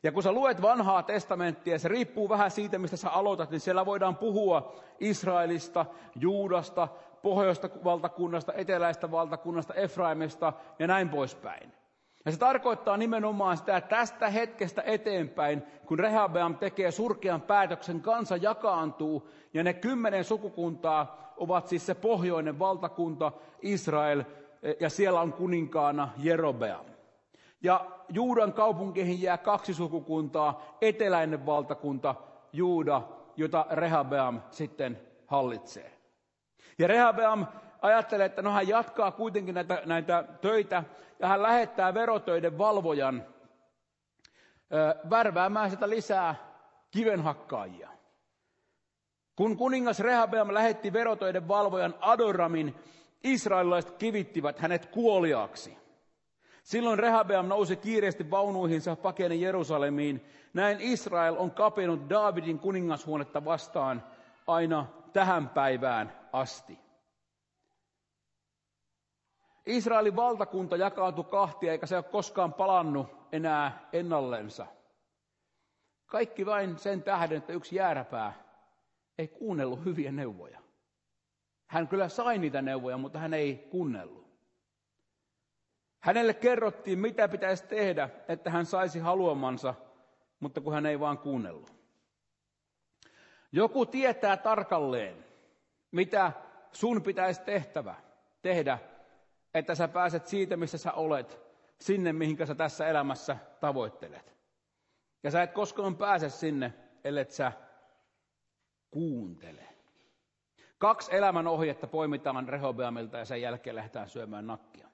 Ja kun sä luet vanhaa testamenttia, se riippuu vähän siitä, mistä sä aloitat, niin siellä voidaan puhua Israelista, Juudasta, pohjoista valtakunnasta, eteläistä valtakunnasta, Efraimista ja näin poispäin. Ja se tarkoittaa nimenomaan sitä, että tästä hetkestä eteenpäin, kun Rehabeam tekee surkean päätöksen, kansa jakaantuu ja ne kymmenen sukukuntaa ovat siis se pohjoinen valtakunta Israel ja siellä on kuninkaana Jerobeam. Ja Juudan kaupunkiin jää kaksi sukukuntaa, eteläinen valtakunta Juuda, jota Rehabeam sitten hallitsee. Ja Rehabeam ajattelee, että no hän jatkaa kuitenkin näitä, näitä töitä ja hän lähettää verotöiden valvojan ö, värväämään sitä lisää kivenhakkaajia. Kun kuningas Rehabeam lähetti verotöiden valvojan Adoramin, israelilaiset kivittivät hänet kuoliaaksi. Silloin Rehabeam nousi kiireesti vaunuihinsa pakeni Jerusalemiin. Näin Israel on kapenut Daavidin kuningashuonetta vastaan aina tähän päivään asti. Israelin valtakunta jakautui kahtia, eikä se ole koskaan palannut enää ennallensa. Kaikki vain sen tähden, että yksi jääräpää ei kuunnellut hyviä neuvoja. Hän kyllä sai niitä neuvoja, mutta hän ei kuunnellut. Hänelle kerrottiin, mitä pitäisi tehdä, että hän saisi haluamansa, mutta kun hän ei vaan kuunnellut. Joku tietää tarkalleen, mitä sun pitäisi tehtävä, tehdä, että sä pääset siitä, missä sä olet, sinne, mihinkä sä tässä elämässä tavoittelet. Ja sä et koskaan pääse sinne, ellei sä kuuntele. Kaksi elämän ohjetta poimitaan Rehobeamilta ja sen jälkeen lähdetään syömään nakkia.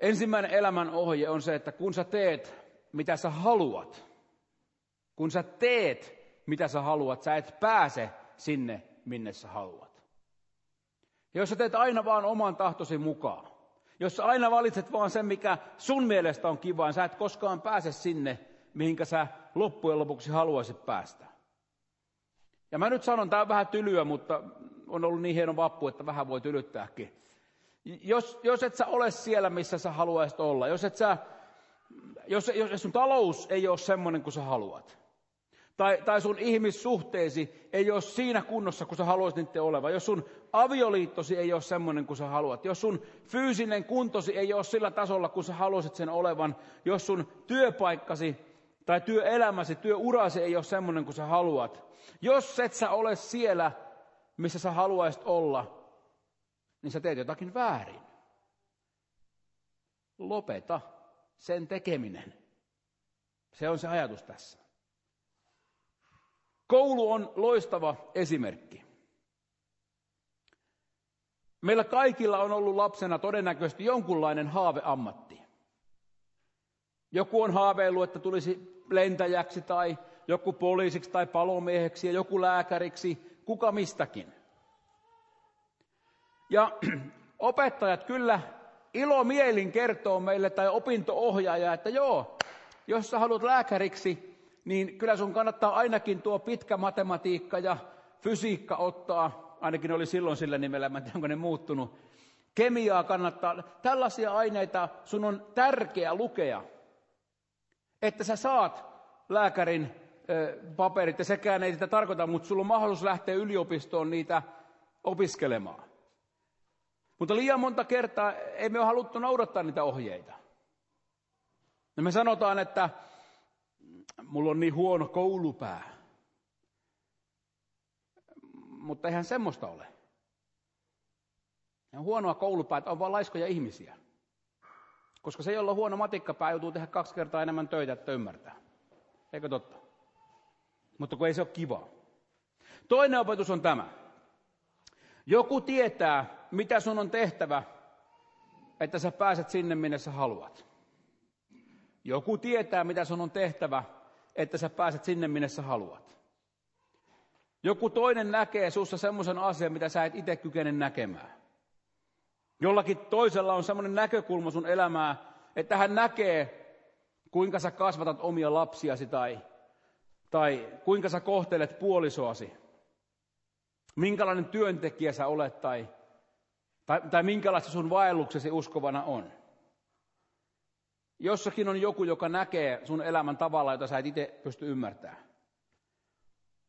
Ensimmäinen elämän ohje on se, että kun sä teet, mitä sä haluat, kun sä teet, mitä sä haluat, sä et pääse sinne, minne sä haluat. Ja jos sä teet aina vaan oman tahtosi mukaan, jos sä aina valitset vaan sen, mikä sun mielestä on kiva, niin sä et koskaan pääse sinne, mihinkä sä loppujen lopuksi haluaisit päästä. Ja mä nyt sanon, tämä on vähän tylyä, mutta on ollut niin hieno vappu, että vähän voi tylyttääkin. Jos, jos et sä ole siellä, missä sä haluaisit olla, jos, et sä, jos, jos sun talous ei ole semmoinen kuin sä haluat, tai, tai sun ihmissuhteesi ei ole siinä kunnossa, kun sä haluaisit niiden olevan, jos sun avioliittosi ei ole semmoinen kuin sä haluat, jos sun fyysinen kuntosi ei ole sillä tasolla, kun sä haluaisit sen olevan, jos sun työpaikkasi tai työelämäsi, työurasi ei ole semmoinen kuin sä haluat, jos et sä ole siellä, missä sä haluaisit olla, niin sä teet jotakin väärin. Lopeta sen tekeminen. Se on se ajatus tässä. Koulu on loistava esimerkki. Meillä kaikilla on ollut lapsena todennäköisesti jonkunlainen haaveammatti. Joku on haaveillut, että tulisi lentäjäksi tai joku poliisiksi tai palomieheksi ja joku lääkäriksi, kuka mistäkin. Ja opettajat kyllä ilomielin kertoo meille tai opintoohjaaja, että joo, jos sä haluat lääkäriksi, niin kyllä sun kannattaa ainakin tuo pitkä matematiikka ja fysiikka ottaa, ainakin oli silloin sillä nimellä, mä en tiedä, onko ne muuttunut. Kemiaa kannattaa, tällaisia aineita sun on tärkeä lukea, että sä saat lääkärin paperit, ja sekään ei sitä tarkoita, mutta sulla on mahdollisuus lähteä yliopistoon niitä opiskelemaan. Mutta liian monta kertaa ei me ole haluttu noudattaa niitä ohjeita. Ja me sanotaan, että mulla on niin huono koulupää. Mutta eihän semmoista ole. Ja huonoa koulupäätä on vain laiskoja ihmisiä. Koska se, jolla on huono matikkapää, joutuu tehdä kaksi kertaa enemmän töitä, että ymmärtää. Eikö totta? Mutta kun ei se ole kiva. Toinen opetus on tämä. Joku tietää, mitä sun on tehtävä, että sä pääset sinne, minne sä haluat. Joku tietää, mitä sun on tehtävä, että sä pääset sinne, minne sä haluat. Joku toinen näkee sussa semmoisen asian, mitä sä et itse kykene näkemään. Jollakin toisella on semmoinen näkökulma sun elämää, että hän näkee, kuinka sä kasvatat omia lapsiasi tai, tai kuinka sä kohtelet puolisoasi. Minkälainen työntekijä sä olet tai, Tai, tai minkälaista sun vaelluksesi uskovana on. Jossakin on joku, joka näkee sun elämän tavalla, jota sä et itse pysty ymmärtämään.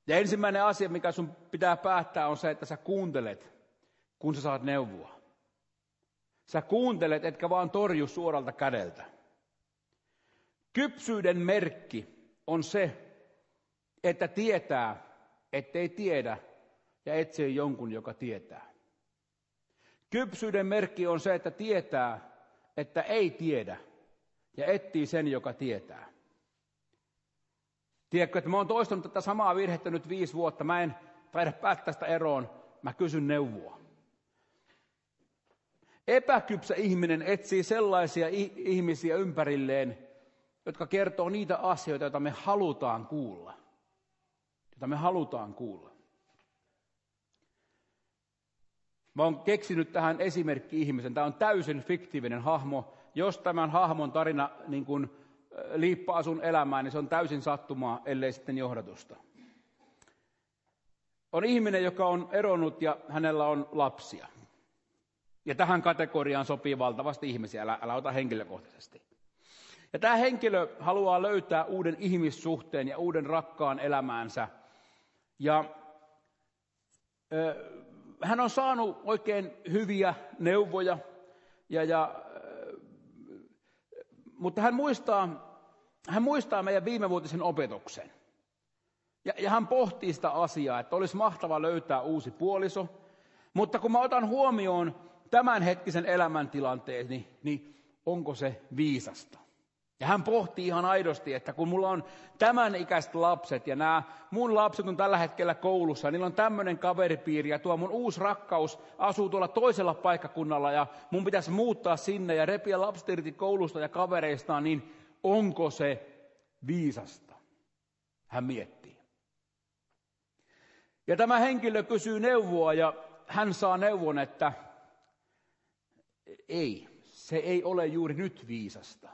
Ja ensimmäinen asia, mikä sun pitää päättää, on se, että sä kuuntelet, kun sä saat neuvoa. Sä kuuntelet, etkä vaan torju suoralta kädeltä. Kypsyyden merkki on se, että tietää, ettei tiedä ja etsii jonkun, joka tietää. Kypsyyden merkki on se, että tietää, että ei tiedä ja etsii sen, joka tietää. Tiedätkö, että mä oon toistanut tätä samaa virhettä nyt viisi vuotta. Mä en taida päästä tästä eroon. Mä kysyn neuvoa. Epäkypsä ihminen etsii sellaisia ihmisiä ympärilleen, jotka kertoo niitä asioita, joita me halutaan kuulla. Joita me halutaan kuulla. Mä oon keksinyt tähän esimerkki-ihmisen. Tämä on täysin fiktiivinen hahmo. Jos tämän hahmon tarina niin kun, liippaa sun elämään, niin se on täysin sattumaa, ellei sitten johdatusta. On ihminen, joka on eronnut ja hänellä on lapsia. Ja tähän kategoriaan sopii valtavasti ihmisiä, älä, älä ota henkilökohtaisesti. Ja tämä henkilö haluaa löytää uuden ihmissuhteen ja uuden rakkaan elämäänsä. Ja ö, hän on saanut oikein hyviä neuvoja, ja, ja, ö, mutta hän muistaa, hän muistaa meidän viimevuotisen opetuksen. Ja, ja hän pohtii sitä asiaa, että olisi mahtava löytää uusi puoliso. Mutta kun mä otan huomioon tämänhetkisen elämäntilanteen, niin, niin onko se viisasta? Ja hän pohti ihan aidosti, että kun mulla on tämän ikäiset lapset ja nämä mun lapset on tällä hetkellä koulussa, niillä on tämmöinen kaveripiiri ja tuo mun uusi rakkaus asuu tuolla toisella paikkakunnalla ja mun pitäisi muuttaa sinne ja repiä lapset irti koulusta ja kavereistaan, niin onko se viisasta? Hän miettii. Ja tämä henkilö kysyy neuvoa ja hän saa neuvon, että ei, se ei ole juuri nyt viisasta.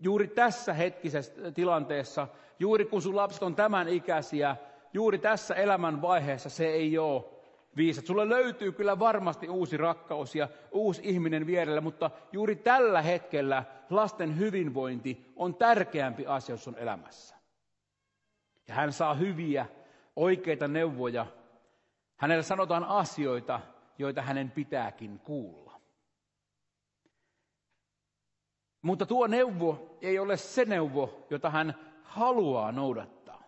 Juuri tässä hetkisessä tilanteessa, juuri kun sun lapset on tämän ikäisiä, juuri tässä elämän vaiheessa se ei ole viisat. Sulle löytyy kyllä varmasti uusi rakkaus ja uusi ihminen vierellä, mutta juuri tällä hetkellä lasten hyvinvointi on tärkeämpi asia sun elämässä. Ja hän saa hyviä, oikeita neuvoja. Hänelle sanotaan asioita, joita hänen pitääkin kuulla. Mutta tuo neuvo ei ole se neuvo, jota hän haluaa noudattaa.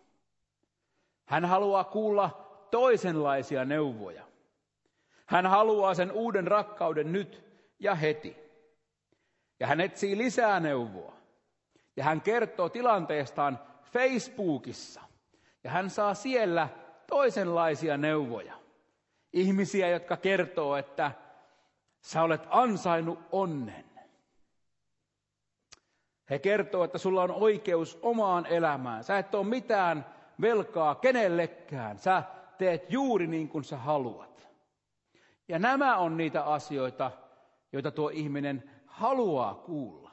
Hän haluaa kuulla toisenlaisia neuvoja. Hän haluaa sen uuden rakkauden nyt ja heti. Ja hän etsii lisää neuvoa. Ja hän kertoo tilanteestaan Facebookissa. Ja hän saa siellä toisenlaisia neuvoja. Ihmisiä, jotka kertoo, että sä olet ansainnut onnen. He kertoo, että sulla on oikeus omaan elämään. Sä et ole mitään velkaa kenellekään. Sä teet juuri niin kuin sä haluat. Ja nämä on niitä asioita, joita tuo ihminen haluaa kuulla.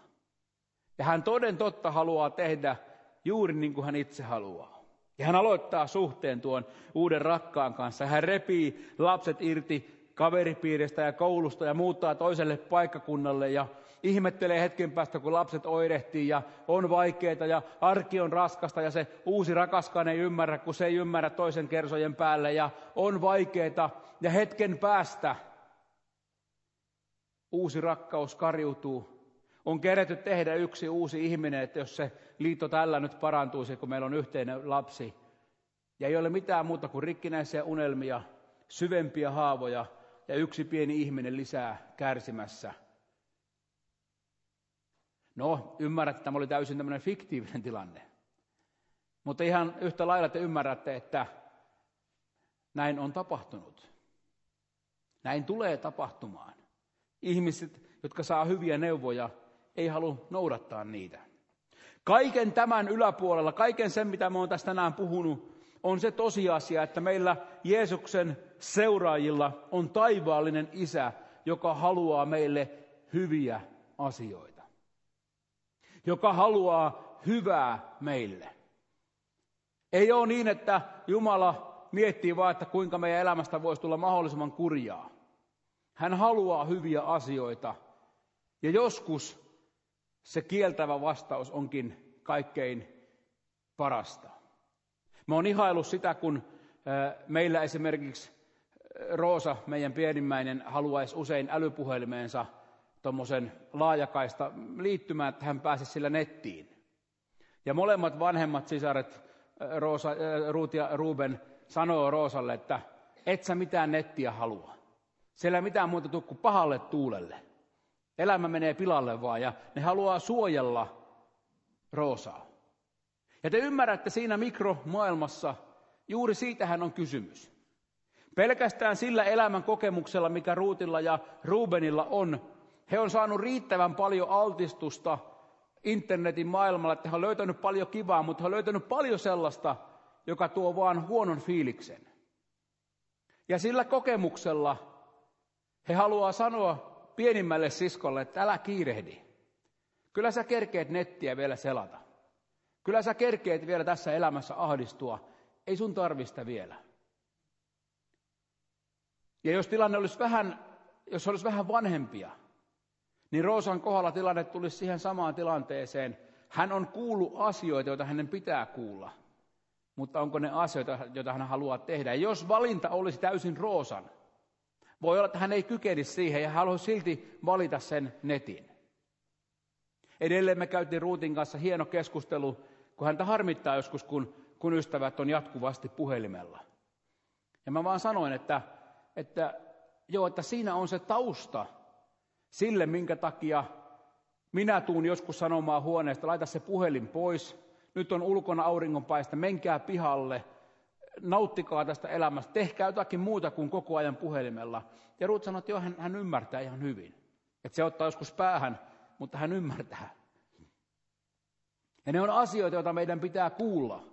Ja hän toden totta haluaa tehdä juuri niin kuin hän itse haluaa. Ja hän aloittaa suhteen tuon uuden rakkaan kanssa. Hän repii lapset irti kaveripiiristä ja koulusta ja muuttaa toiselle paikkakunnalle ja ihmettelee hetken päästä, kun lapset oirehtii ja on vaikeita ja arki on raskasta ja se uusi rakaskaan ei ymmärrä, kun se ei ymmärrä toisen kersojen päälle ja on vaikeita ja hetken päästä uusi rakkaus kariutuu. On kerätty tehdä yksi uusi ihminen, että jos se liitto tällä nyt parantuisi, kun meillä on yhteinen lapsi. Ja ei ole mitään muuta kuin rikkinäisiä unelmia, syvempiä haavoja ja yksi pieni ihminen lisää kärsimässä – No, ymmärrät, että tämä oli täysin tämmöinen fiktiivinen tilanne. Mutta ihan yhtä lailla te ymmärrätte, että näin on tapahtunut. Näin tulee tapahtumaan. Ihmiset, jotka saa hyviä neuvoja, ei halua noudattaa niitä. Kaiken tämän yläpuolella, kaiken sen, mitä me olen tästä tänään puhunut, on se tosiasia, että meillä Jeesuksen seuraajilla on taivaallinen isä, joka haluaa meille hyviä asioita joka haluaa hyvää meille. Ei ole niin, että Jumala miettii vaan, että kuinka meidän elämästä voisi tulla mahdollisimman kurjaa. Hän haluaa hyviä asioita. Ja joskus se kieltävä vastaus onkin kaikkein parasta. Mä oon ihaillut sitä, kun meillä esimerkiksi Roosa, meidän pienimmäinen, haluaisi usein älypuhelimeensa tuommoisen laajakaista liittymään, että hän pääsisi sillä nettiin. Ja molemmat vanhemmat sisaret, Roosa, Ruut ja Ruben, sanoo Roosalle, että et sä mitään nettiä halua. Siellä ei mitään muuta tule kuin pahalle tuulelle. Elämä menee pilalle vaan ja ne haluaa suojella Roosaa. Ja te ymmärrätte siinä mikromaailmassa, juuri siitähän on kysymys. Pelkästään sillä elämän kokemuksella, mikä Ruutilla ja Rubenilla on, he on saanut riittävän paljon altistusta internetin maailmalla, että he on löytänyt paljon kivaa, mutta he on löytänyt paljon sellaista, joka tuo vaan huonon fiiliksen. Ja sillä kokemuksella he haluaa sanoa pienimmälle siskolle, että älä kiirehdi. Kyllä sä kerkeet nettiä vielä selata. Kyllä sä kerkeet vielä tässä elämässä ahdistua. Ei sun tarvista vielä. Ja jos tilanne olisi vähän, jos olisi vähän vanhempia, niin Roosan kohdalla tilanne tulisi siihen samaan tilanteeseen. Hän on kuullut asioita, joita hänen pitää kuulla. Mutta onko ne asioita, joita hän haluaa tehdä? Ja jos valinta olisi täysin Roosan, voi olla, että hän ei kykenisi siihen ja haluaisi silti valita sen netin. Edelleen me käytiin Ruutin kanssa hieno keskustelu, kun häntä harmittaa joskus, kun, kun ystävät on jatkuvasti puhelimella. Ja mä vaan sanoin, että, että, joo, että siinä on se tausta sille, minkä takia minä tuun joskus sanomaan huoneesta, laita se puhelin pois, nyt on ulkona auringonpaiste, menkää pihalle, nauttikaa tästä elämästä, tehkää jotakin muuta kuin koko ajan puhelimella. Ja Ruut sanoi, että joo, hän, hän ymmärtää ihan hyvin. Että se ottaa joskus päähän, mutta hän ymmärtää. Ja ne on asioita, joita meidän pitää kuulla,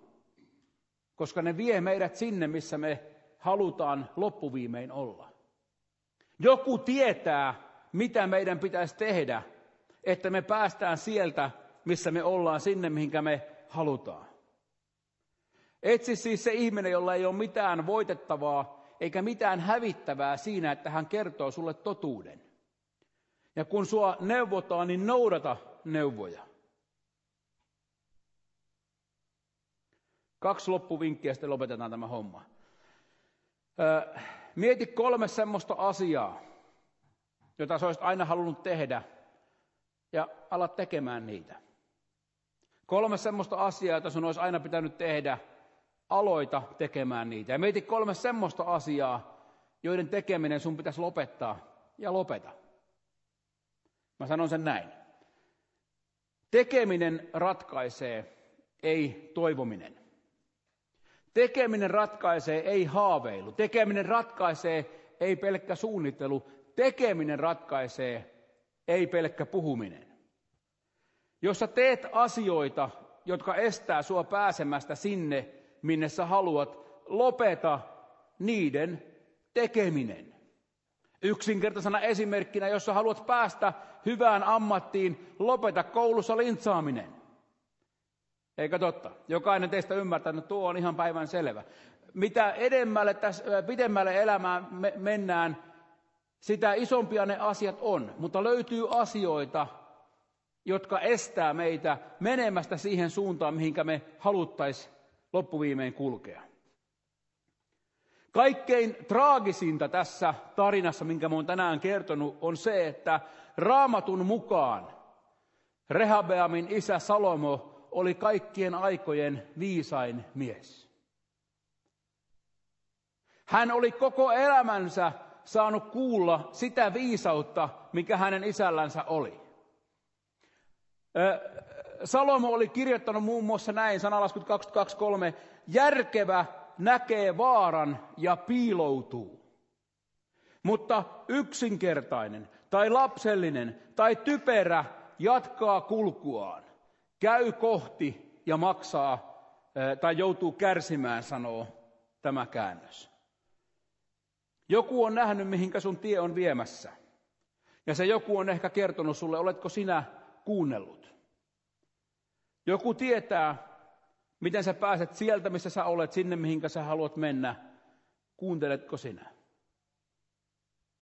koska ne vie meidät sinne, missä me halutaan loppuviimein olla. Joku tietää, mitä meidän pitäisi tehdä, että me päästään sieltä, missä me ollaan, sinne, mihinkä me halutaan. Etsi siis se ihminen, jolla ei ole mitään voitettavaa eikä mitään hävittävää siinä, että hän kertoo sulle totuuden. Ja kun sua neuvotaan, niin noudata neuvoja. Kaksi loppuvinkkiä, sitten lopetetaan tämä homma. Mieti kolme semmoista asiaa, jota sä olisit aina halunnut tehdä, ja ala tekemään niitä. Kolme semmoista asiaa, jota sun olisi aina pitänyt tehdä, aloita tekemään niitä. Ja mieti kolme semmoista asiaa, joiden tekeminen sun pitäisi lopettaa, ja lopeta. Mä sanon sen näin. Tekeminen ratkaisee, ei toivominen. Tekeminen ratkaisee, ei haaveilu. Tekeminen ratkaisee, ei pelkkä suunnittelu. Tekeminen ratkaisee, ei pelkkä puhuminen. Jos sä teet asioita, jotka estää sua pääsemästä sinne, minne sä haluat, lopeta niiden tekeminen. Yksinkertaisena esimerkkinä, jos sä haluat päästä hyvään ammattiin, lopeta koulussa lintsaaminen. Eikö totta? Jokainen teistä ymmärtää, että tuo on ihan päivän selvä. Mitä edemmälle, tässä, pidemmälle elämään me mennään, sitä isompia ne asiat on. Mutta löytyy asioita, jotka estää meitä menemästä siihen suuntaan, mihinkä me haluttaisiin loppuviimein kulkea. Kaikkein traagisinta tässä tarinassa, minkä olen tänään kertonut, on se, että raamatun mukaan Rehabeamin isä Salomo oli kaikkien aikojen viisain mies. Hän oli koko elämänsä saanut kuulla sitä viisautta, mikä hänen isällänsä oli. Salomo oli kirjoittanut muun muassa näin, sanalaskut 22.3, järkevä näkee vaaran ja piiloutuu. Mutta yksinkertainen tai lapsellinen tai typerä jatkaa kulkuaan käy kohti ja maksaa tai joutuu kärsimään, sanoo tämä käännös. Joku on nähnyt, mihinkä sun tie on viemässä. Ja se joku on ehkä kertonut sulle, oletko sinä kuunnellut. Joku tietää, miten sä pääset sieltä, missä sä olet, sinne, mihinkä sä haluat mennä. Kuunteletko sinä?